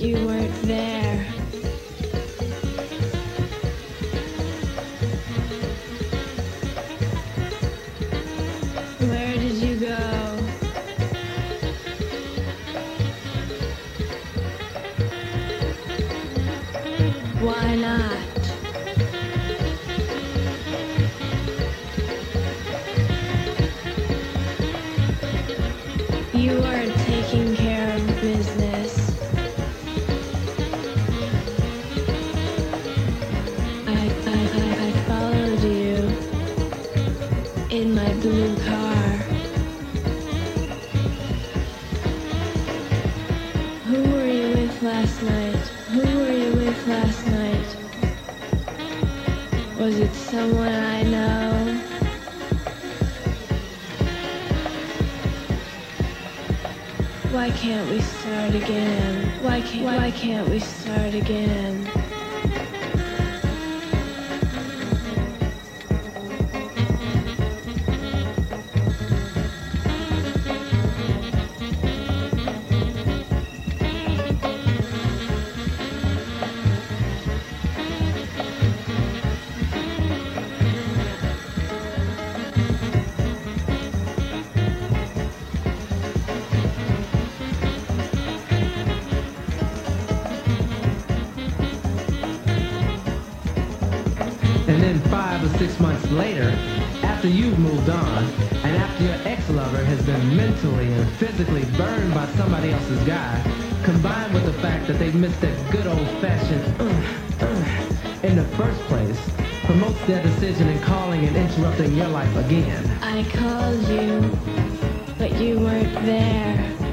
you, weren't there. Where did you go? Why not? You weren't can't we start again? Later, after you've moved on, and after your ex-lover has been mentally and physically burned by somebody else's guy, combined with the fact that they missed that good old-fashioned uh, uh, in the first place, promotes their decision in calling and interrupting your life again. I called you, but you weren't there.